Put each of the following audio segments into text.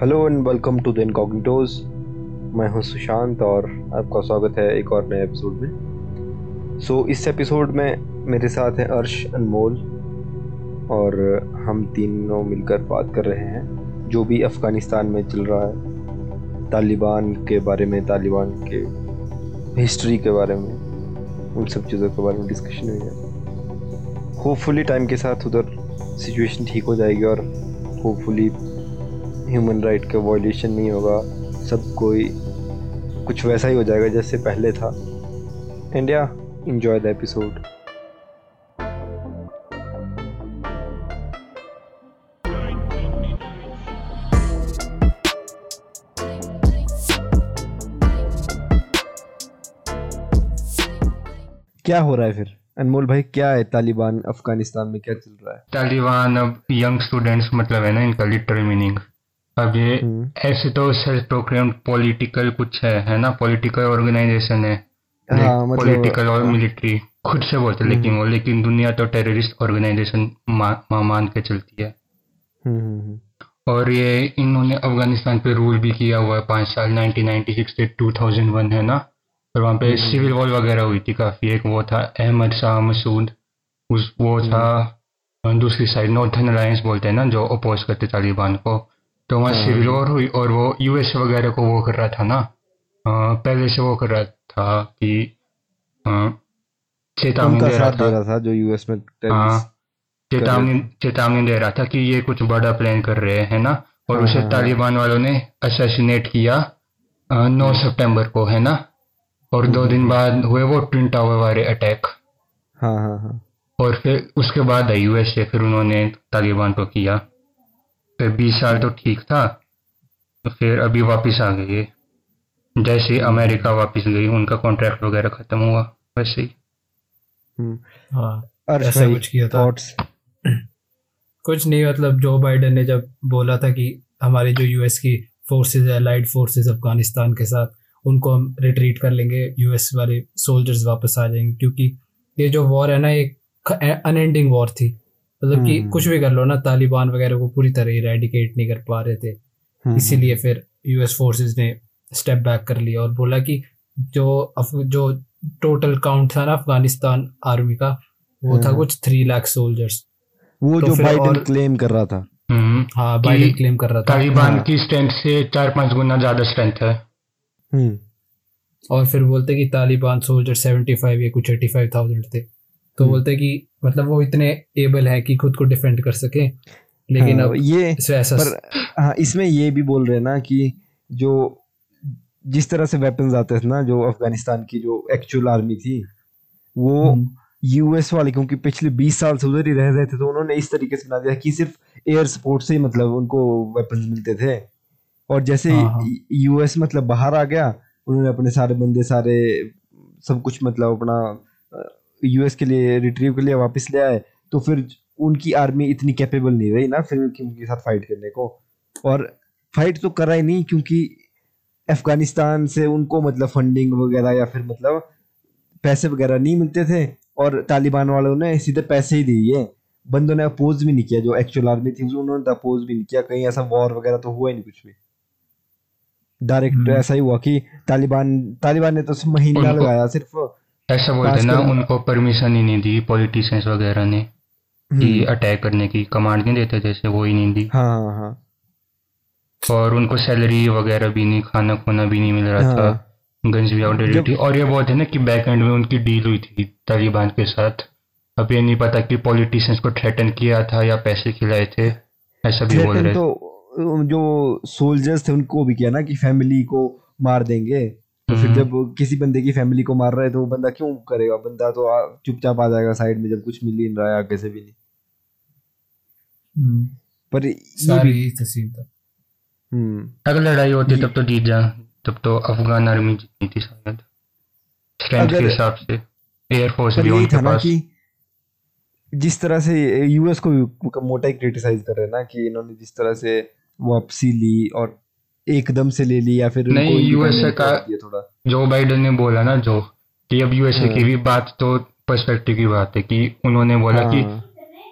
Hello and welcome to the incognitos मैं हूँ सुशांत और आपका स्वागत है एक और नए एपिसोड में। सो so, इस एपिसोड में मेरे साथ हैं अर्श अनमोल और हम तीनों मिलकर बात कर रहे हैं जो भी अफ़गानिस्तान में चल रहा है तालिबान के बारे में तालिबान के हिस्ट्री के बारे में उन सब चीज़ों के बारे में डिस्कशन हुई है। होपफुली टाइम के साथ उधर सिचुएशन ठीक हो जाएगी और होपफुली ह्यूमन राइट का वॉयलेशन नहीं होगा। सब कोई कुछ वैसा ही हो जाएगा जैसे पहले था। इंडिया इंजॉय द एपिसोड क्या हो रहा है फिर? अनमोल भाई, क्या है तालिबान अफ़गानिस्तान में? क्या चल रहा है? तालिबान अब यंग स्टूडेंट्स मतलब है ना, इनका लिटरल मीनिंग अब ये हम्म। ऐसे तो सेल्फ प्रोक्लेम्ड पॉलिटिकल कुछ है है ना पॉलिटिकल ऑर्गेनाइजेशन है हाँ, मतलब- पॉलिटिकल और हाँ। मिलिट्री खुद से बोलते हैं लेकिन वो लेकिन दुनिया तो टेररिस्ट ऑर्गेनाइजेशन मा, मा, मान के चलती है हम्म हम्म हम्म और ये इन्होंने अफ़गानिस्तान पे रूल भी किया हुआ है पाँच साल 1996 से 2001 है ना और वहाँ पे हम्म। सिविल वॉर वगैरह हुई थी काफ़ी एक वो था अहमद शाह मसूद उस वो था हम्म। दूसरी साइड नॉर्थन अलायंस बोलते हैं ना जो अपोज करते तालिबान को तो वहाँ हाँ। सिविल वॉर हुई और वो यूएस वगैरह को वो कर रहा था ना? पहले से वो कर रहा था कि चेतावनी दे रहा था। रहा था जो यूएस में हाँ। चेतावनी चेतावनी दे रहा था कि ये कुछ बड़ा प्लान कर रहे हैं ना? और हाँ, उसे हाँ, तालिबान वालों ने असैसिनेट किया नौ सितंबर को है ना? और दो दिन बाद हुए वो ट्विन टावर वाले अटैक हाँ हाँ हाँ। और फिर उसके बाद आई यूएस से फिर उन्होंने तालिबान को किया। फिर बीस साल तो ठीक था तो फिर अभी वापस आ गए ये जैसे अमेरिका वापस गई उनका कॉन्ट्रैक्ट वगैरह खत्म हुआ वैसे ही। हम्म। हाँ ऐसा कुछ किया था। कुछ नहीं मतलब जो बाइडन ने जब बोला था कि हमारे जो यूएस की फोर्सेस है लाइट फोर्सेस अफ़गानिस्तान के साथ उनको हम रिट्रीट कर लेंगे यूएस वाले सोल्जर्स वापस आ जाएँगे क्योंकि ये जो वॉर है ना एक अनएंडिंग वॉर थी। मतलब कि हम्म। कुछ भी कर लो ना तालिबान वगैरह को पूरी तरह इरेडिकेट नहीं कर पा रहे थे। हम्म, इसीलिए फिर यूएस फोर्सेस ने स्टेप बैक कर लिया और बोला कि जो अफ- जो टोटल काउंट था ना अफ़गानिस्तान आर्मी का वो था हम्म। कुछ थ्री लाख सोल्जर्स वो तो जो फिर बाइडेन क्लेम कर रहा था। हम्म हाँ बाइडेन क्लेम कर रहा था। तालिबान हाँ। की स्ट्रेंथ से चार पाँच गुना ज़्यादा स्ट्रेंथ है। हम्म। और फिर बोलते कि तालिबान सोल्जर 75 या कुछ 85,000 थे। तो हम्म। बोलते कि मतलब वो इतने एबल है कि खुद को डिफेंड कर सके लेकिन हाँ, अब ये ऐसा पर हाँ इसमें ये भी बोल रहे हैं ना कि जो जिस तरह से वेपन्स आते थे ना जो अफ़गानिस्तान की जो एक्चुअल आर्मी थी वो हम्म, यूएस वाले क्योंकि पिछले 20 साल से उधर ही रह रहे थे तो उन्होंने इस तरीके से बना दिया कि सिर्फ़ एयर सपोर्ट से ही मतलब उनको वेपन्स मिलते थे और जैसे हाँ, हाँ। यूएस मतलब बाहर आ गया उन्होंने अपने सारे बंदे सारे सब कुछ मतलब अपना यूएस के लिए रिट्रीव के लिए वापस ले आए तो फिर उनकी आर्मी इतनी कैपेबल नहीं रही ना फिर उनकी उनके साथ फाइट करने को। और फाइट तो करा ही नहीं क्योंकि अफ़गानिस्तान से उनको मतलब फंडिंग वगैरह या फिर मतलब पैसे वगैरह नहीं मिलते थे और तालिबान वालों ने सीधे पैसे ही दिए। बंदों ने अपोज भी नहीं किया जो एक्चुअल आर्मी थी उन्होंने तो अपोज भी नहीं किया। कहीं ऐसा वॉर वगैरह तो हुआ ही नहीं कुछ भी। Direct hmm. ऐसा ही हुआ कि तालिबान तालिबान ने तो महीना लगाया सिर्फ़ ऐसा बोलते हैं ना उनको परमिशन ही नहीं दी पॉलिटिशियंस वगैरह ने कि हम्म, अटैक करने की कमांड नहीं देते जैसे वो ही नहीं दी। हाँ हाँ। हाँ और उनको सैलरी वगैरह भी नहीं खाना खोना भी नहीं मिल रहा था हाँ। गन्स भी आउट जब- थी और ये बोलते हैं ना कि बैक एंड में उनकी डील हुई थी तालिबान के साथ। अब ये नहीं पता कि पॉलिटिशियंस को थ्रेटन किया था या पैसे खिलाए थे ऐसा भी बोल रहे तो जो सोल्जर्स थे उनको भी किया ना कि फैमिली को मार देंगे। तो फिर हम्म। जब किसी बंदे की फैमिली को मार रहा है तो वो बंदा क्यों करेगा? बंदा तो चुपचाप आ जाएगा साइड में जब कुछ मिल ही नहीं रहा है आगे से भी नहीं। हम्म, पर ये सारी भी यही था था हम्म। अगर लड़ाई होती तब तो जीत जा। तब तो अफगान आर्मी जीतनी थी शायद स्ट्रेंथ के हिसाब से। एयरफोर्स भी उनके पास। जिस तरह से यूएस को मोटा ही क्रिटिसाइज कर रहे हैं ना कि इन्होंने जिस तरह से वापसी ली और एकदम से ले ली या फिर नहीं, यूएसए का- थोड़ा। जो बाइडन ने बोला ना जो कि अब यूएसए हाँ। की भी बात तो पर्सपेक्टिव की बात है कि उन्होंने बोला कि हाँ,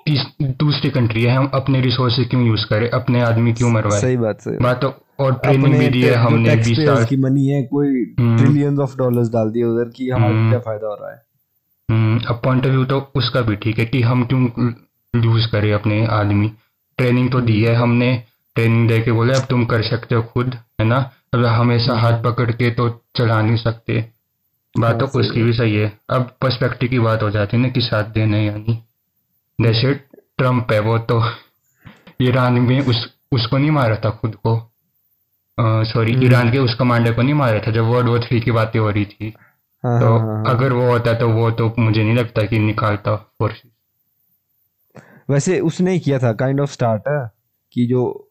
तीस- दूसरी कंट्री है हम अपने रिसोर्सेज क्यों यूज़ करें? अपने आदमी क्यों मरवाए? सही बात सही बात तो और ट्रेनिंग भी दी है हमने बीस साल की मनी है कोई हम्म। ट्रिलियंस ऑफ़ डॉलर्स डाल दिए उधर की हमारा हम्म। क्या फ़ायदा हो रहा है? हम्म, अब पॉइंट ऑफ़ व्यू तो उसका भी ठीक है कि हम क्यों यूज़ करें अपने आदमी? ट्रेनिंग तो दी है हमने ट्रेनिंग दे के बोले अब तुम कर सकते हो खुद है ना? अब हमेशा हाथ पकड़ के तो चला नहीं सकते। बात तो हाँ, उसकी भी सही है। अब पर्सपेक्टिव की बात हो जाती है ना कि साथ देना या नहीं। जैसे ट्रंप है वो तो ईरान में उस उसको नहीं मारा था खुद को। सॉरी हम्म। ईरान के उस कमांडर को नहीं मारा था जब वर्ल्ड वॉर थ्री की बातें हो रही थी। हाँ तो हाँ। अगर वो होता तो वो तो मुझे नहीं लगता कि निकालता फोर्सेस वैसे उसने किया था काइंड ऑफ़ स्टार्ट कि जो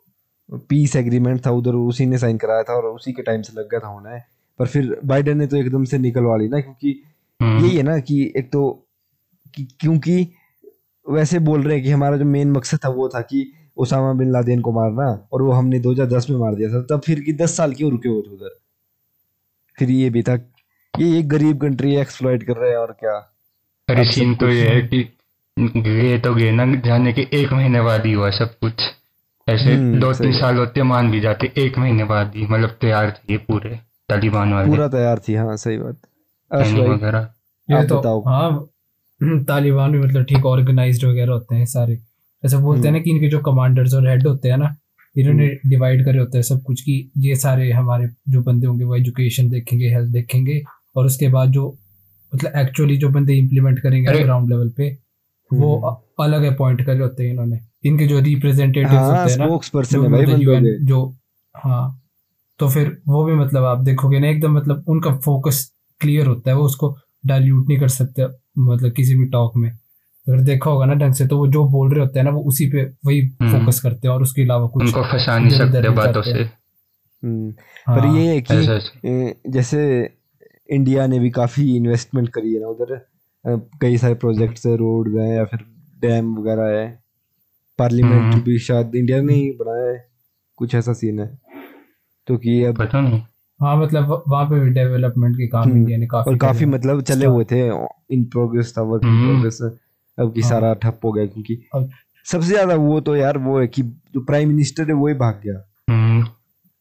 पीस एग्रीमेंट था उधर उसी ने साइन कराया था और उसी के टाइम से लग गया था होना है। पर फिर बाइडेन ने तो एकदम से निकलवा ली ना क्योंकि हम्म, यही है ना कि एक तो कि, क्योंकि वैसे बोल रहे हैं कि हमारा जो मेन मकसद था वो था कि ओसामा बिन लादेन को मारना और वो हमने 2010 में मार दिया था तब फिर कि 10 साल क्यों रुके हुए थे उधर? फिर ये भी था ये एक गरीब कंट्री एक्सप्लॉइट कर रहे हैं और क्या? अरे सीन तो ये है कि गए तो गए ना जाने के एक महीने बाद ही हुआ सब कुछ। ऐसे हम्म, दो तीन साल होते मान भी जाते एक महीने बाद ही मतलब तैयार थे ये पूरे तालिबान वाले। पूरा तैयार थी हाँ सही बात। ट्रेनिंग वगैरह। ये तो बताओ। हाँ तालिबान भी मतलब ठीक ऑर्गेनाइज्ड वगैरह होते हैं सारे। ऐसा बोलते हैं ना कि इनके जो कमांडर्स और हेड होते हैं ना इन्होंने डिवाइड करे होते हैं सब कुछ कि ये सारे हमारे जो बंदे होंगे वो एजुकेशन देखेंगे हेल्थ देखेंगे और उसके बाद जो मतलब एक्चुअली जो बंदे इम्प्लीमेंट करेंगे ग्राउंड लेवल पे वो हम्म। अलग अपॉइंट करे होते हैं इन्होंने। इनके जो रिप्रेजेंटेटिव हाँ होते हैं ना स्पोक्स पर्सन जो है भाई मतलब बंदों के। जो हाँ तो फिर वो भी मतलब आप देखोगे ना एकदम मतलब उनका फोकस क्लियर होता है वो उसको डाइल्यूट नहीं कर सकते मतलब किसी भी टॉक में। अगर देखा होगा ना ढंग से तो वो जो बोल रहे होते हैं ना वो उसी पे वही हम्म। फोकस करते हैं और उसके अलावा कुछ उनको फंसा नहीं सकते बातों से। हम्म, पर हाँ, ये है कि जैसे इंडिया ने भी काफ़ी इन्वेस्टमेंट करी है ना उधर कई सारे प्रोजेक्ट्स है रोड है या फिर डैम वगैरह है। Parliament hmm. भी शायद इंडिया ने ही बनाया है कुछ ऐसा सीन है। तो कि अब पता नहीं। हाँ मतलब वहाँ पे भी डेवलपमेंट के काम हम्म, इंडिया ने काफ़ी और काफ़ी मतलब चले हुए थे इन प्रोग्रेस था वर्क इन। प्रोग्रेस अब की हाँ। सारा ठप हो गया क्योंकि सबसे ज़्यादा वो तो यार वो है कि जो प्राइम मिनिस्टर है वो ही भाग गया। हम्म,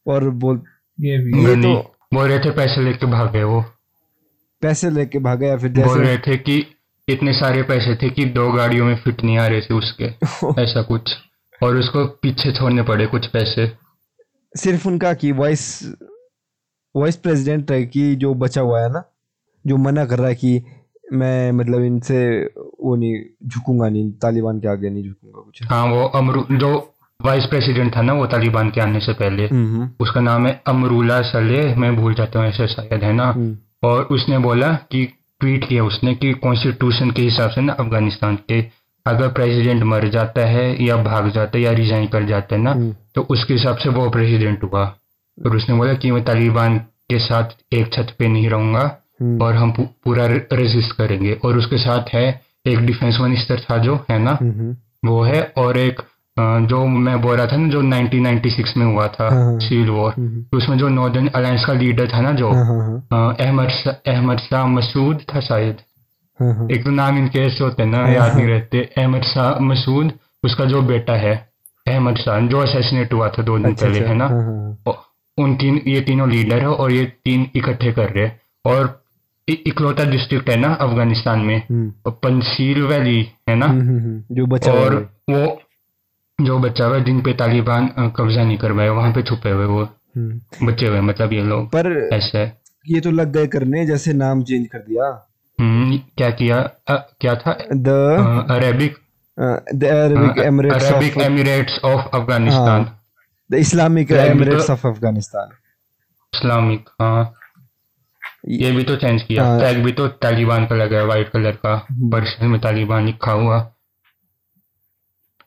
और बोल ये भी। ये तो- बोल रहे थे पैसे लेके भागे वो। पैसे लेके भागा या फिर बोल रहे थे कि इतने सारे पैसे थे कि दो गाड़ियों में फिट नहीं आ रहे थे उसके ऐसा कुछ। और उसको पीछे छोड़ने पड़े कुछ पैसे। सिर्फ़ उनका कि वाइस वाइस प्रेसिडेंट है कि जो बचा हुआ है ना जो मना कर रहा है कि मैं मतलब इनसे वो नहीं झुकूँगा नहीं तालिबान के आगे नहीं झुकूँगा कुछ। हाँ वो अमरू जो वाइस प्रेसिडेंट था ना वो तालिबान के आने से पहले हम्म उसका नाम है अमरूला सलेह मैं भूल जाता हूँ ऐसे शायद है ना। हम्म। और उसने बोला कि ट्वीट किया उसने कि कॉन्स्टिट्यूशन के हिसाब से ना अफ़गानिस्तान के अगर प्रेसिडेंट मर जाता है या भाग जाता है या रिजाइन कर जाता है ना हम्म, तो उसके हिसाब से वो प्रेसिडेंट हुआ। और उसने बोला कि मैं तालिबान के साथ एक छत पे नहीं रहूँगा हम्म, और हम पूरा रेजिस्ट करेंगे। और उसके साथ है एक डिफेंस मिनिस्टर था जो है ना? हम्म, वो है और एक जो मैं बोल रहा था ना जो 1996 में हुआ था हाँ, हाँ। वॉर हम्म, तो उसमें जो नॉर्दर्न अलायंस का लीडर था ना जो हाँ हाँ हाँ। अहमद अहमद शाह मसूद था शायद। हाँ हाँ। एक तो नाम इनके ऐसे होते ना हाँ, याद नहीं हाँ। रहते। अहमद शाह मसूद उसका जो बेटा है अहमद शाह जो असैसिनेट हुआ था दो दिन अच्छा पहले अच्छा। है ना? हाँ हाँ उन तीन ये तीनों लीडर है और ये तीन इकट्ठे कर रहे हैं। और इकलौता डिस्ट्रिक्ट है ना अफ़गानिस्तान में। हम्म, पंसील वैली है ना? हम्म, हम्म, हम्म, जो बचा और वो जो बच्चा हुआ है, जिन पे तालिबान कब्जा नहीं कर पाए वहाँ पे छुपे हुए वो हम्म, बचे हुए मतलब ये लोग पर ऐसे। है ये तो लग गए करने जैसे नाम चेंज कर दिया। हम्म, क्या किया? अ, क्या था? The Arabic the Arabic emirates of Afghanistan the Islamic emirates of Afghanistan Islamic हाँ। ये भी तो चेंज किया। हाँ। टैग भी तो तालिबान का लगा है व्हाइट कलर का। हम्म। पर्सन में तालिबान लिखा हुआ।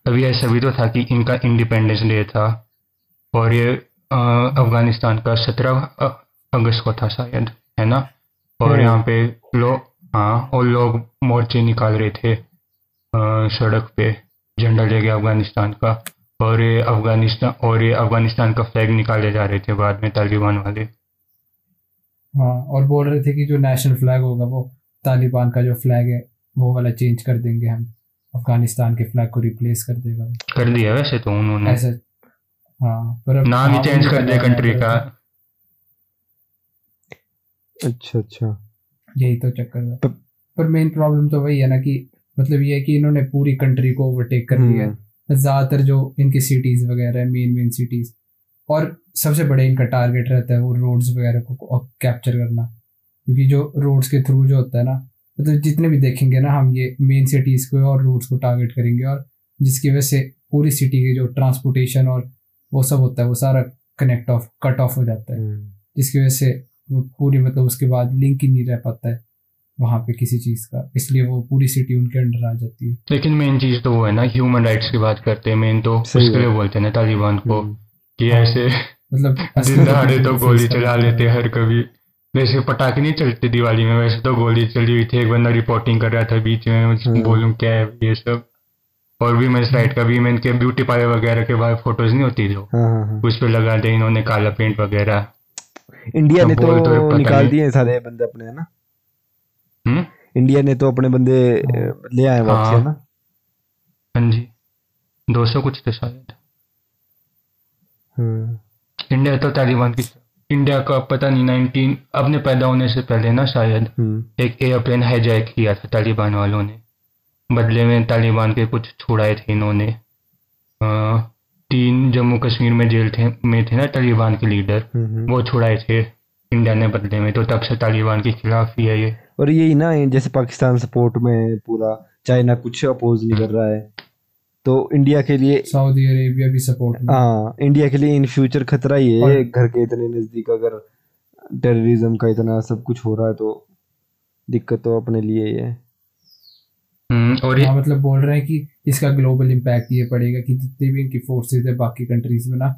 अभी ऐसा भी तो था कि इनका इंडिपेंडेंस डे था और ये अफ़गानिस्तान का सत्रह अगस्त को था शायद है ना? और हम्म। यहाँ पे लोग हाँ और लोग मोर्चे निकाल रहे थे सड़क पे झंडा लेके अफ़गानिस्तान का। और ये अफ़गानिस्तान और ये अफ़गानिस्तान का फ्लैग निकाले जा रहे थे बाद में तालिबान वाले। हाँ और बोल रहे थे कि जो नेशनल फ्लैग होगा वो तालिबान का जो फ्लैग है वो वाला चेंज कर देंगे हम। अफ़गानिस्तान के फ्लैग को रिप्लेस कर देगा कर दिया वैसे तो उन्होंने। ऐसा हाँ पर अब नाम ही चेंज कर दिया कंट्री का अच्छा अच्छा। यही तो चक्कर है पर- पर मेन प्रॉब्लम तो वही है ना कि मतलब ये है कि इन्होंने पूरी कंट्री को ओवरटेक कर लिया है। हम्म, ज़्यादातर जो इनकी सिटीज़ वगैरह है मेन मेन सिटीज़ और सबसे बड़े इनका टारगेट रहता है वो रोड्स वगैरह को कैप्चर करना। क्योंकि जो रोड्स के थ्रू जो होता है ना मतलब जितने भी देखेंगे ना हम ये मेन सिटीज़ को और रोड्स को टारगेट करेंगे और जिसकी वजह से पूरी सिटी के जो ट्रांसपोर्टेशन और वो सब होता है वो सारा कनेक्ट ऑफ़ कट ऑफ़ हो जाता है। हम्म, जिसकी वजह से वो पूरी मतलब उसके बाद लिंक ही नहीं रह पाता है वहाँ पे किसी चीज़ का। इसलिए वो पूरी सिटी उनके अंडर आ जाती है। लेकिन मेन चीज़ तो वो है ना ह्यूमन राइट्स की बात करते हैं मेन तो उसके लिए बोलते हैं ना तालिबान को हम्म, कि। ऐसे मतलब तो गोली चला लेते हैं हर कभी। वैसे पटाखे नहीं चलते दिवाली में वैसे तो गोली चली हुई थी एक बंदा रिपोर्टिंग कर रहा था बीच में हाँ। बोलूँ क्या है ये सब? और वीमेंस राइट का वीमेन के ब्यूटी पार्लर वगैरह के बाहर फ़ोटोज़ नहीं होती जो? हाँ हाँ हाँ। उस पे लगा दे इन्होंने काला पेंट वगैरह। इंडिया ने तो तो निकाल। दिए सारे बंदे अपने है ना? हम्म? इंडिया ने तो अपने बंदे ले आए वापस हाँ। है ना? हाँ जी। दो सौ कुछ थे शायद। हम्म, इंडिया तो तालिबान की इंडिया का पता नहीं नाइनटीन अपने पैदा होने से पहले ना शायद हम्म, एक एयरप्लेन हाईजैक किया था तालिबान वालों ने। बदले में तालिबान के कुछ छुड़ाए थे इन्होंने। तीन जम्मू कश्मीर में जेल थे में थे ना तालिबान के लीडर हम्म, हम्म। वो छुड़ाए थे इंडिया ने बदले में तो तब से तालिबान के खिलाफ ही है ये। और यही ना जैसे पाकिस्तान सपोर्ट में पूरा चाइना कुछ अपोज नहीं कर रहा है। तो इंडिया के लिए सऊदी अरेबिया भी सपोर्ट हाँ इंडिया के लिए इन फ्यूचर खतरा ही है घर के इतने नज़दीक अगर टेररिज्म का इतना सब कुछ हो रहा है तो दिक्कत तो अपने लिए ही है। हम्म, और ये हाँ मतलब बोल रहे हैं कि इसका ग्लोबल इम्पैक्ट ये पड़ेगा कि जितनी भी इनकी फोर्सेज है बाकी कंट्रीज़ में ना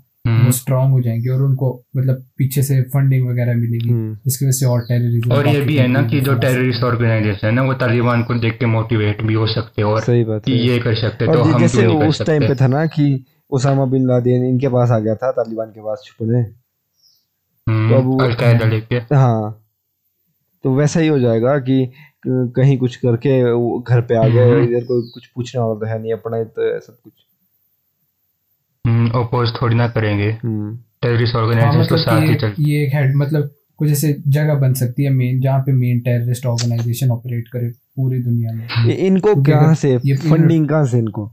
वो स्ट्रांग हो जाएँगे और उनको मतलब पीछे से फंडिंग वगैरह मिलेगी हम्म, इसकी वजह से और टेररिज्म और ये भी है ना कि जो टेररिस्ट ऑर्गेनाइजेशन है ना वो तालिबान को देख के मोटिवेट भी हो सकते हैं और सही बात है। ये कर सकते तो हम जैसे उस टाइम पे था ना कि उसामा बिन लादेन इनके पास आ गया था तालिबान के पास छुपने। हम्म, तो अब अलकायदा लेके। हाँ तो वैसा ही हो जाएगा कि कहीं कुछ करके घर पे आ गए हम्म। इधर कोई कुछ पूछने वाला तो है नहीं अपना तो सब कुछ। अपोज थोड़ी ना करेंगे। हम्म, टेररिस्ट ऑर्गेनाइजेशन तो साथ ही चल ये एक हेड मतलब कुछ ऐसे जगह बन सकती है मेन जहाँ पे मेन टेररिस्ट ऑर्गेनाइजेशन ऑपरेट करे पूरी दुनिया में। इनको कहाँ से ये फंडिंग कहाँ से इनको?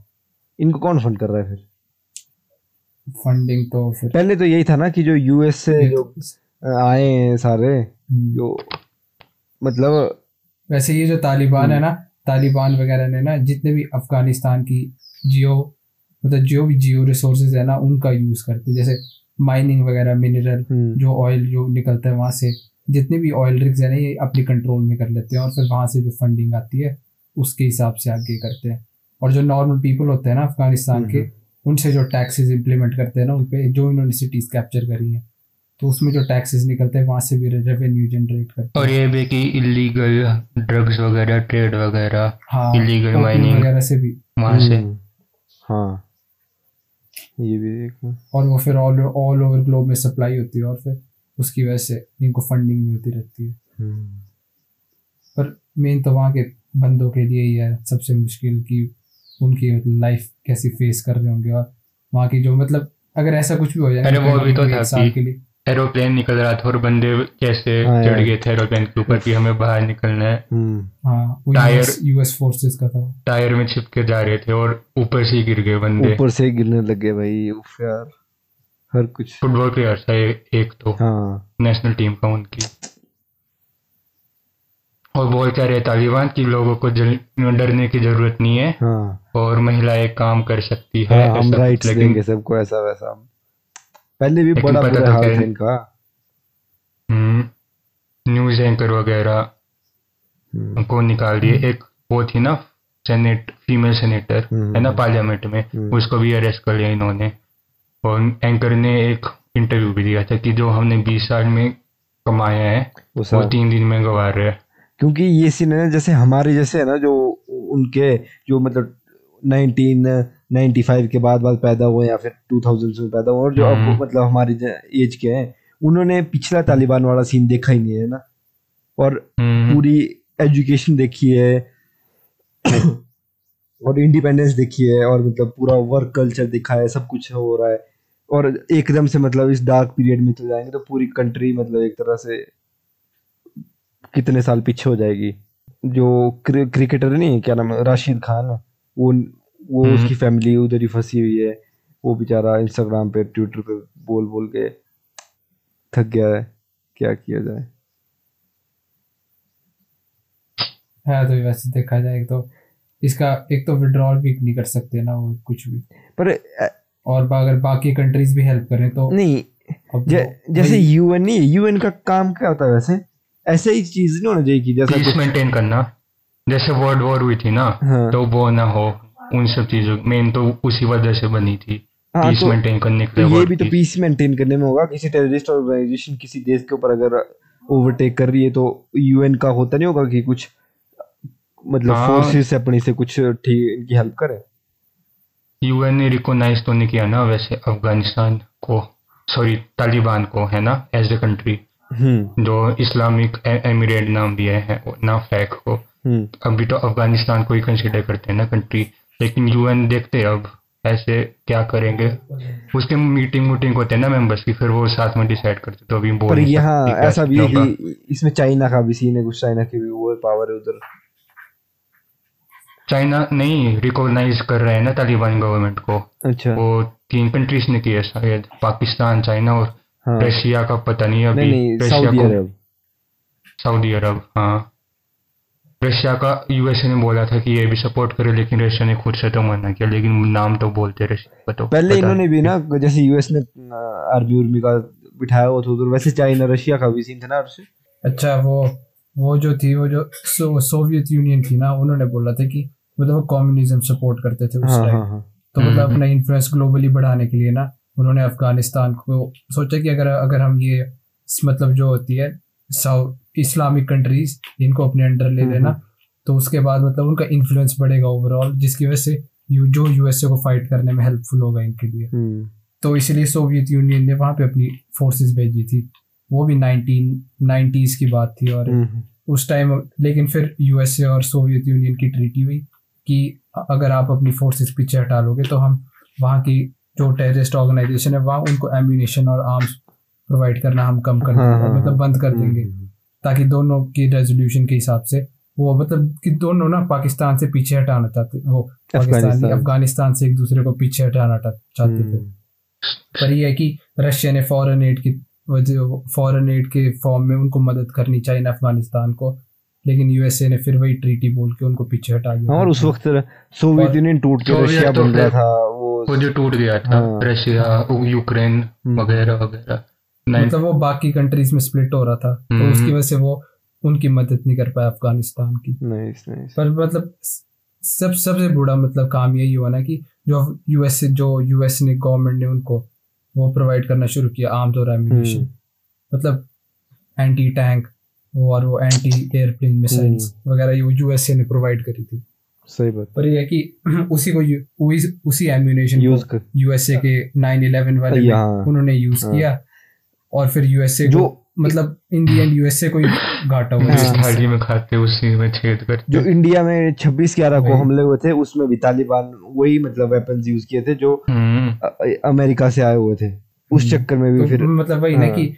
इनको कौन फंड कर रहा है फिर? फंडिंग तो फिर पहले तो यही था ना कि जो यूएस से जो आए हैं सारे हम्म। जो मतलब वैसे ये जो तालिबान है ना तालिबान वगैरह ने ना जितने भी अफ़गानिस्तान की जियो मतलब जो भी जियो रिसोर्सेज है ना उनका यूज़ करते हैं। जैसे माइनिंग वगैरह मिनरल हम्म, जो ऑयल जो निकलता है वहाँ से जितने भी ऑयल रिग्स है ना ये अपने कंट्रोल में कर लेते हैं और फिर वहाँ से जो फंडिंग आती है उसके हिसाब से आगे करते हैं। और जो नॉर्मल पीपल होते हैं ना अफ़गानिस्तान के उनसे जो टैक्सेस इम्प्लीमेंट करते हैं ना उन पे जो इन्होंने सिटीज़ कैप्चर करी हैं तो उसमें जो टैक्सेस निकलते हैं वहाँ से भी रेवेन्यू जनरेट करते हैं। और ये भी कि इलीगल ड्रग्स वगैरह ट्रेड वगैरह हाँ illegal opium mining वगैरह से भी। वहाँ से। हम्म, हाँ। ये भी एक और वो फिर ऑल ऑल ओवर ग्लोब में सप्लाई होती है और फिर उसकी वजह से इनको फंडिंग मिलती रहती है। हम्म, पर मेन तो वहाँ के बंदों के लिए ही है सबसे मुश्किल कि उनकी लाइफ कैसी फेस कर रहे होंगे और वहाँ की जो मतलब अगर ऐसा कुछ भी हो जाए अरे वो भी तो था साल के लिए। एरोप्लेन निकल रहा था और बंदे कैसे हाँ चढ़ गए थे एरोप्लेन के ऊपर कि हमें बाहर निकलना है। हम्म, हाँ टायर- यूएस फोर्सेस का था। टायर में चिपके जा रहे थे और ऊपर से गिर गए बंदे। ऊपर से गिरने लगे भाई उफ यार। हर कुछ। फुटबॉल प्लेयर था ए- एक तो। हाँ। नेशनल टीम का उनकी। और बोल क्या रहे तालिबान की लोगों को डरने की ज़रूरत नहीं है। हाँ। और महिलाएँ काम कर सकती है हाँ हम राइट्स देंगे सबको ऐसा वैसा पहले भी बड़ा बुरा तो हाल था है- इनका। हम्म, न्यूज़ एंकर वगैरह हम्म, को निकाल दिए। एक वो थी ना सेनेट फीमेल सेनेटर हम्म, है ना हम्म। पार्लियामेंट में। हम्म। उसको भी अरेस्ट कर लिया इन्होंने। और एंकर ने एक इंटरव्यू भी दिया था कि जो हमने 20 साल में कमाया है वो तीन दिन में गंवा रहे। हैं क्योंकि ये सीन है ना जैसे हमारे जैसे है ना जो उनके जो मतलब 1995 के बाद बाद पैदा हुए या फिर 2000 में पैदा हुए। और जो अब हम्म। मतलब हमारी एज के हैं उन्होंने पिछला तालिबान वाला सीन देखा ही नहीं है ना? और हम्म, पूरी एजुकेशन देखी है और इंडिपेंडेंस दिखी है और मतलब पूरा वर्क कल्चर दिखा है सब कुछ हो रहा है। और एकदम से मतलब इस डार्क पीरियड में चले जाएँगे तो पूरी कंट्री मतलब एक तरह से कितने साल पीछे हो जाएगी। जो क्रिकेटर नहीं क्या नाम राशिद खान वो वो हम्म। उसकी फैमिली उधर ही फंसी हुई है। वो बेचारा इंस्टाग्राम पे ट्विटर पे बोल बोल के थक गया है। क्या किया जाए? है तो वैसे देखा जाए तो इसका एक तो विड्रॉल भी नहीं कर सकते ना वो कुछ भी। पर और अगर बाकी कंट्रीज़ भी हेल्प करें तो नहीं ज, जैसे यूएन नहीं यूएन का काम क्या होता है वैसे? ऐसे ही चीज़ नहीं होना चाहिए कि जैसा पीस मेंटेन करना। जैसे वर्ल्ड वॉर हुई थी ना हाँ। तो वो ना हो। उन सब चीज़ों मेन तो उसी वजह से बनी थी। हाँ, पीस तो- मेंटेन करने के लिए ये भी तो पीस मेंटेन करने में होगा। किसी टेररिस्ट ऑर्गेनाइजेशन किसी देश के ऊपर अगर ओवरटेक कर रही है तो यूएन का होता नहीं होगा कि कुछ मतलब हाँ। फोर्सेस अपनी से कुछ ठीक इनकी हेल्प करे? यूएन ने रिकॉग्नाइज तो नहीं किया ना वैसे अफ़गानिस्तान को। सॉरी तालिबान को है ना? एज ए कंट्री जो इस्लामिक एमिरेट नाम दिया है ना फैक को। हम्म। अभी तो अफ़गानिस्तान को ही कंसिडर करते हैं ना कंट्री लेकिन यूएन देखते अब ऐसे क्या करेंगे। उसके मीटिंग वूटिंग होते हैं ना मेंबर्स की फिर वो साथ में डिसाइड करते तो अभी बोल पर यहाँ ऐसा भी है कि इसमें चाइना का भी सीन है कुछ चाइना की भी वो पावर है उधर। चाइना नहीं रिकॉग्नाइज कर रहे हैं ना तालिबान गवर्नमेंट को। अच्छा। वो तीन कंट्रीज़ ने किया शायद पाकिस्तान चाइना और हाँ। रशिया का पता नहीं अभी रशिया सऊदी को अरब सऊदी अरब हाँ। रशिया का यूएसए ने बोला था कि ये भी सपोर्ट करे लेकिन रशिया ने खुद से तो मना किया लेकिन नाम तो बोलते रशिया का तो। पहले इन्होंने भी ना जैसे यूएस ने आर्मी उर्मी का बिठाया हुआ था उधर वैसे चाइना रशिया का भी सीन था ना उससे अच्छा वो वो जो थी वो जो सो, सोवियत यूनियन थी ना उन्होंने बोला था कि मतलब कम्युनिज्म सपोर्ट करते थे उस हाँ टाइम हाँ हाँ। तो मतलब हम्म। अपना इन्फ्लुएंस ग्लोबली बढ़ाने के लिए ना उन्होंने अफ़गानिस्तान को सोचा कि अगर अगर हम ये मतलब जो होती है साउथ इस्लामिक कंट्रीज़ इनको अपने अंडर ले हम्म, लेना तो उसके बाद मतलब उनका इन्फ्लुएंस बढ़ेगा ओवरऑल जिसकी वजह से यू जो यूएसए को फाइट करने में हेल्पफुल होगा इनके लिए। हम्म। तो इसलिए सोवियत यूनियन ने वहाँ पे अपनी फोर्सेस भेजी थी। वो भी नाइनटीन नाइन्टीज की बात थी और हम्म। उस टाइम लेकिन फिर यूएसए और सोवियत यूनियन की ट्रीटी हुई कि अगर आप अपनी फोर्सेस पीछे हटा लोगे तो हम वहाँ की जो टेररिस्ट ऑर्गेनाइजेशन है वहाँ उनको एम्यूनेशन और आर्म्स प्रोवाइड करना हम कम कर हाँ, देंगे हाँ, मतलब बंद कर देंगे हम्म, ताकि दोनों की रेजोल्यूशन के हिसाब से वो मतलब कि दोनों ना पाकिस्तान से पीछे हटाना चाहते वो पाकिस्तान अफ़गानिस्तान। से एक दूसरे को पीछे हटाना चाहते थे हम्म, पर यह है कि रशिया ने फॉरेन एड की वजह फॉरेन एड के फॉर्म में उनको मदद करनी चाहिए ना अफ़गानिस्तान को लेकिन यूएसए ने फिर वही ट्रीटी बोल के उनको पीछे हटा दिया हाँ और उस वक्त सोवियत यूनियन टूट के रशिया बन फिर- था वो वो जो टूट गया था हाँ। Russia Ukraine hmm. वगैरह वगैरह मतलब वो बाकी कंट्रीज़ में स्प्लिट हो रहा था तो हम्म। उसकी वजह से वो उनकी मदद नहीं कर पाया अफ़गानिस्तान की। नाइस नाइस पर मतलब सब सबसे बुरा मतलब काम यही हुआ ना कि जो यूएस जो यूएस ने गवर्नमेंट ने उनको वो प्रोवाइड करना शुरू किया आर्म्स और एम्यूनेशन। मतलब एंटी टैंक और वो एंटी एयरप्लेन मिसाइल्स। वगैरह ये यूएसए ने प्रोवाइड करी थी। सही बात। पर ये है कि उसी को उसी उसी एम्यूनेशन यूज़ कर। यूएसए के 9/11 वाले उन्होंने यूज़ हाँ। किया और फिर यूएसए जो- मतलब इन दी एंड यूएसए को घाटा हुआ हाँ। इस चीज़ से। थाली में खाते उसी में छेद करते जो इंडिया में 26 ग्यारह को हमले हुए थे उसमें भी तालिबान वही मतलब वेपन्स यूज़ किए थे जो हम्म, अमेरिका से आए हुए थे उस हम्म। चक्कर में भी तो फिर मतलब वही ना हाँ। कि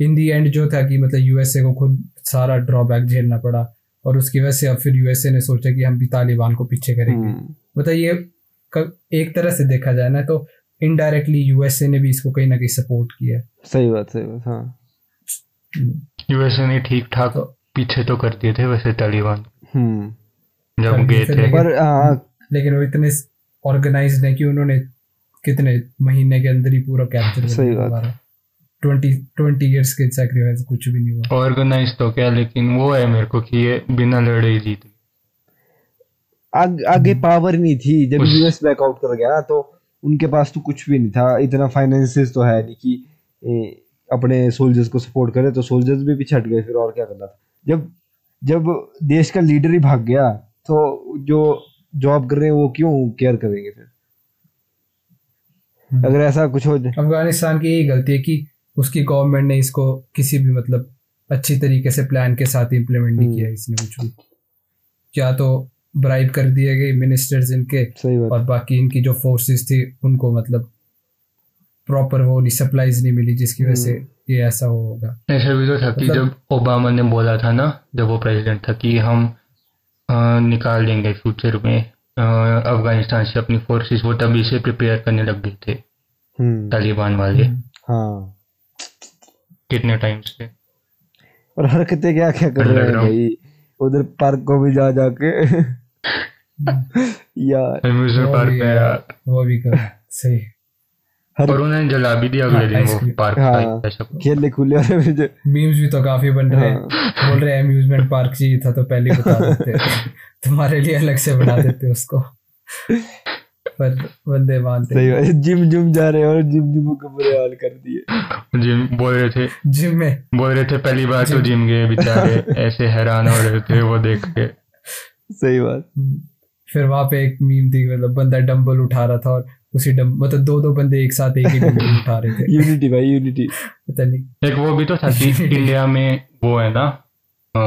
इन दी एंड जो था कि मतलब यूएसए को खुद सारा ड्रॉबैक झेलना पड़ा और उसकी वजह से अब फिर यूएसए ने सोचा कि हम भी तालिबान को पीछे करेंगे हम्म, मतलब ये एक तरह से देखा जाए ना तो इनडायरेक्टली यूएसए ने भी इसको कहीं ना कहीं सपोर्ट किया सही बात सही बात हाँ यूएसए ने ठीक ठाक पीछे तो कर दिए थे वैसे तालिबान। हम्म। जब गए थे, पर लेकिन वो इतने ऑर्गेनाइज है कि उन्होंने कितने महीने के अंदर ही पूरा कैप्चर सही बात। ट्वेंटी ट्वेंटी ईयर्स के सेक्रीफाइस कुछ भी नहीं हुआ। ऑर्गेनाइज तो क्या लेकिन वो है मेरे को कि ये बिना लड़े ही जीत। आग, आगे पावर नहीं थी। जब यूएस बैकआउट कर गया ना तो उनके पास तो कुछ भी नहीं था। इतना फाइनेंसेस तो है नहीं कि अपने सोल्जर्स को सपोर्ट करे तो सोल्जर्स भी पीछे हट गए फिर और क्या करना था जब जब देश का लीडर ही भाग गया तो जो जॉब कर रहे हैं वो क्यों केयर करेंगे फिर हम्म। अगर ऐसा कुछ हो जाए अफ़गानिस्तान की यही गलती है कि उसकी गवर्नमेंट ने इसको किसी भी मतलब अच्छी तरीके से प्लान के साथ इम्प्लीमेंट नहीं हम्म। किया इसने कुछ भी क्या तो ब्राइब कर दिए गए मिनिस्टर्स इनके सही और बाकी इनकी जो फोर्सेस थी उनको मतलब प्रॉपर वो नहीं सप्लाईज नहीं मिली जिसकी वजह से ये ऐसा होगा। ऐसा भी तो था कि मतलब- जब ओबामा ने बोला था ना जब वो प्रेसिडेंट था कि हम निकाल देंगे फ्यूचर में अफ़गानिस्तान से अपनी फोर्सेस वो तभी से प्रिपेयर करने लग गए थे हम्म। तालिबान वाले। हाँ। कितने टाइम से? और हरकतें क्या क्या कर रहे हैं भाई? उधर पार्क को भी जा जाके। यार। वो पार्क में यार। वो भी कर सही। और उन्होंने जला भी दिया अगले हाँ, दिन वो पार्क हाँ। ऐसा खेलने खुले और जो मीम्स भी तो काफ़ी बन रहे हैं। हाँ। बोल रहे हैं अम्यूजमेंट पार्क चाहिए था तो पहले बता देते तुम्हारे लिए अलग से बना देते उसको। पर बंदे मानते सही बात जिम जिम जा रहे हैं और जिम जिम को बुरे हाल कर दिए। जिम बोल रहे थे जिम में? बोल रहे थे पहली बार तो जिम। जिम गए बेचारे ऐसे हैरान हो रहे थे वो देख के। सही बात। फिर वहाँ पे एक मीम थी मतलब बंदा डंबल उठा रहा था और उसी डम मतलब दो दो बंदे एक साथ एक ही डंबल उठा रहे थे। यूनिटी भाई यूनिटी पता नहीं। एक वो भी तो था इंडिया में वो है ना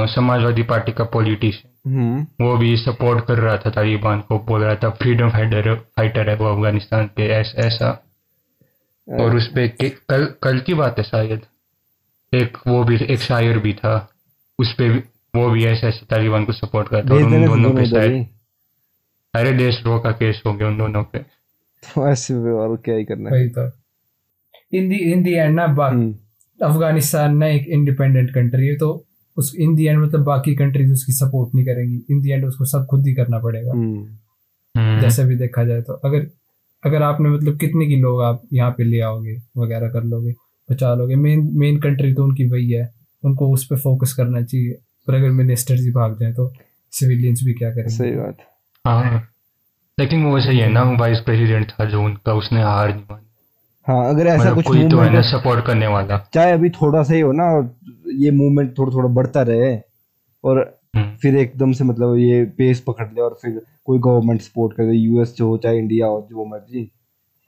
समाजवादी पार्टी का पॉलिटिशियन हम्म। वो भी सपोर्ट कर रहा था तालिबान को बोल रहा था फ्रीडम फाइटर फाइटर है वो अफ़गानिस्तान के ऐस, ऐसा। और उस पे के- कल कल की बात है शायद। एक वो भी एक शायर भी था। उस पे भी वो भी ऐसे ऐसे तालिबान को सपोर्ट करता और भेज उन देने पे शायद अरे देशद्रोह का केस हो गया उन दोनों पे। तो ऐसे और क्या ही करना है। वही तो। इन दी इन दी एंड ना हम्म, अफ़गानिस्तान ना एक इंडिपेंडेंट कंट्री है तो उस इन दी एंड मतलब बाकी कंट्रीज़ उसकी सपोर्ट नहीं करेंगी। इन दी एंड उसको सब खुद ही करना पड़ेगा। हम्म, हम्म, जैसे भी देखा जाए तो। अगर अगर आपने मतलब कितने की लोग आप यहाँ पे ले आओगे वगैरह कर लोगे बचा लोगे मेन मेन कंट्री तो उनकी वही है। उनको उस पर फोकस करना चाहिए। पर अगर मिनिस्टर्स ही भाग जाए तो सिविलियंस भी क्या करें सही बात। हाँ। लेकिन वो सही है ना वाइस प्रेसिडेंट था जो उनका उसने हार नहीं मानी। हाँ अगर ऐसा मतलब कुछ कोई तो है ना सपोर्ट करने वाला। चाहे अभी थोड़ा सा ही हो ना ये मूवमेंट थोड़ा थोड़ा बढ़ता रहे और हम्म, फिर एकदम से मतलब ये पेस पकड़ ले और फिर कोई गवर्नमेंट सपोर्ट कर दे यूएस जो हो चाहे इंडिया हो जो मर्ज़ी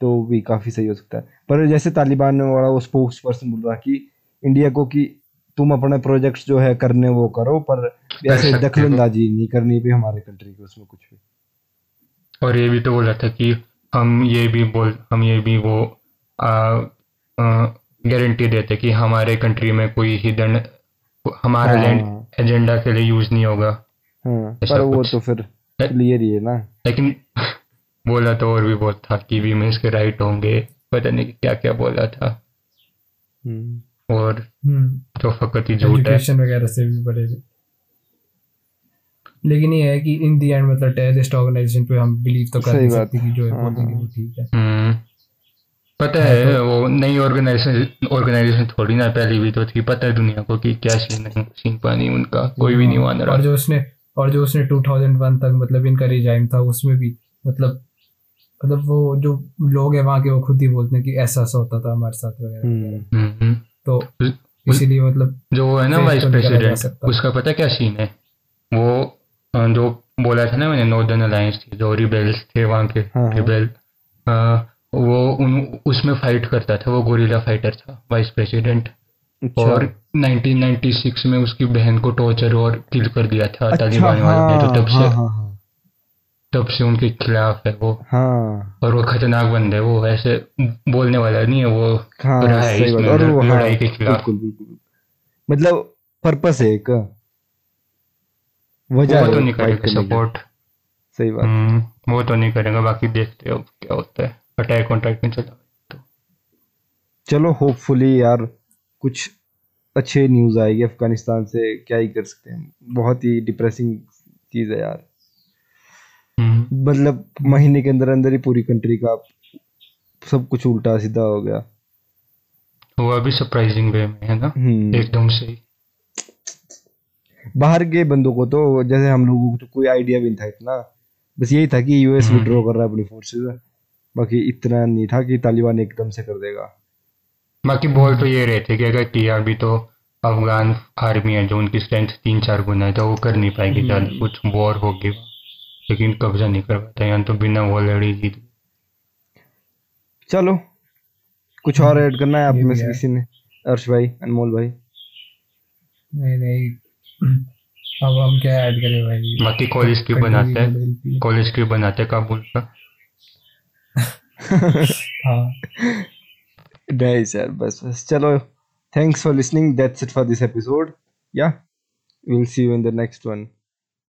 तो भी काफ़ी सही हो सकता है। पर जैसे तालिबान वाला वो स्पोक्स पर्सन बोल रहा कि इंडिया को कि तुम अपने प्रोजेक्ट्स जो है करने वो करो पर ऐसे दखलंदाजी नहीं करनी भी हमारे कंट्री की उसमें कुछ भी। और ये भी तो बोला था कि हम ये भी बोल हम ये भी वो गारंटी देते कि हमारे कंट्री में कोई हिडन हमारा हाँ। लैंड एजेंडा के लिए यूज़ नहीं होगा। हाँ पर वो तो फिर क्लियर ही है ना। लेकिन बोला तो और भी बहुत था कि वीमेंस के राइट होंगे। पता नहीं क्या क्या बोला था। हम्म, और हम्म। तो फकत ही झूठ है। एजुकेशन वगैरह से भी बड़े लेकिन ये है कि इन दी एंड मतलब टेररिस्ट ऑर्गेनाइजेशन पे हम बिलीव तो कर नहीं सकते कि जो है हाँ, बोलेंगे हाँ। वो ठीक है। हम्म। पता है वो नई ऑर्गेनाइजेशन ऑर्गेनाइजेशन थोड़ी ना पहले भी तो थी। पता है दुनिया को कि क्या सीन है सीन पानी उनका कोई भी नहीं मान रहा और जो उसने और जो उसने 2001 तक मतलब इनका रिजाइम था उसमें भी मतलब मतलब वो जो लोग हैं वहाँ के वो खुद ही बोलते हैं कि ऐसा ऐसा होता था हमारे साथ वगैरह। हम्म, हम्म, तो इसीलिए मतलब जो है ना वाइस तो प्रेसिडेंट उसका पता क्या सीन है? वो जो बोला था ना मैंने नॉर्दर्न अलायंस थी जो रिबेल्स थे वहाँ के हाँ, हाँ। रिबेल वो उन उसमें फाइट करता था वो गोरिल्ला फाइटर था वाइस प्रेसिडेंट अच्छा। और 1996 में उसकी बहन को टॉर्चर और किल कर दिया था अच्छा तालिबान वालों ने हाँ तो तब से हाँ हाँ हाँ। तब से उनके खिलाफ है वो। हाँ। और वो खतरनाक बंद है वो ऐसे बोलने वाला नहीं है वो हाँ रहा है इसमें और वो हाँ लड़ाई के खिलाफ। बिल्कुल बिल्कुल। मतलब पर्पस है एक। वजह वो तो नहीं करेगा सपोर्ट सही बात। हम्म वो तो नहीं करेगा बाकी देखते हो क्या होता है। अटैक ऑन टाइटन चला तो। चलो होपफुली यार कुछ अच्छे न्यूज़ आएगी अफ़गानिस्तान से क्या ही कर सकते हैं। बहुत ही डिप्रेसिंग चीज़ है यार। हम्म, मतलब महीने के अंदर अंदर ही पूरी कंट्री का सब कुछ उल्टा सीधा हो गया। हुआ भी सरप्राइजिंग वे में है ना। हम्म। एकदम से ही। बाहर के बंदों को तो जैसे हम लोगों को तो कोई आइडिया भी नहीं था इतना। बस यही था कि यूएस हम्म। विड्रॉ कर रहा है अपनी फोर्सेस बाकी इतना नहीं था कि तालिबान एकदम से कर देगा। बाकी बोल तो ये रहे थे कि अगर किया भी तो अफगान आर्मी है जो उनकी स्ट्रेंथ तीन चार गुना है तो वो कर नहीं पाएगी। हम्म। ज़्यादा कुछ वॉर होगी लेकिन कब्जा नहीं कर पाता यहाँ तो बिना वॉर लड़ी जीत। चलो कुछ और ऐड करना है आप में से किसी ने? अर्श भाई अनमोल भाई। नहीं नहीं अब हम क्या ऐड करें भाई? बाकी कॉलेज की बनाते हैं। कॉलेज की बनाते हैं काबुल का हाँ। नहीं सर बस बस। चलो thanks for listening that's it for this episode yeah will see you in the next one.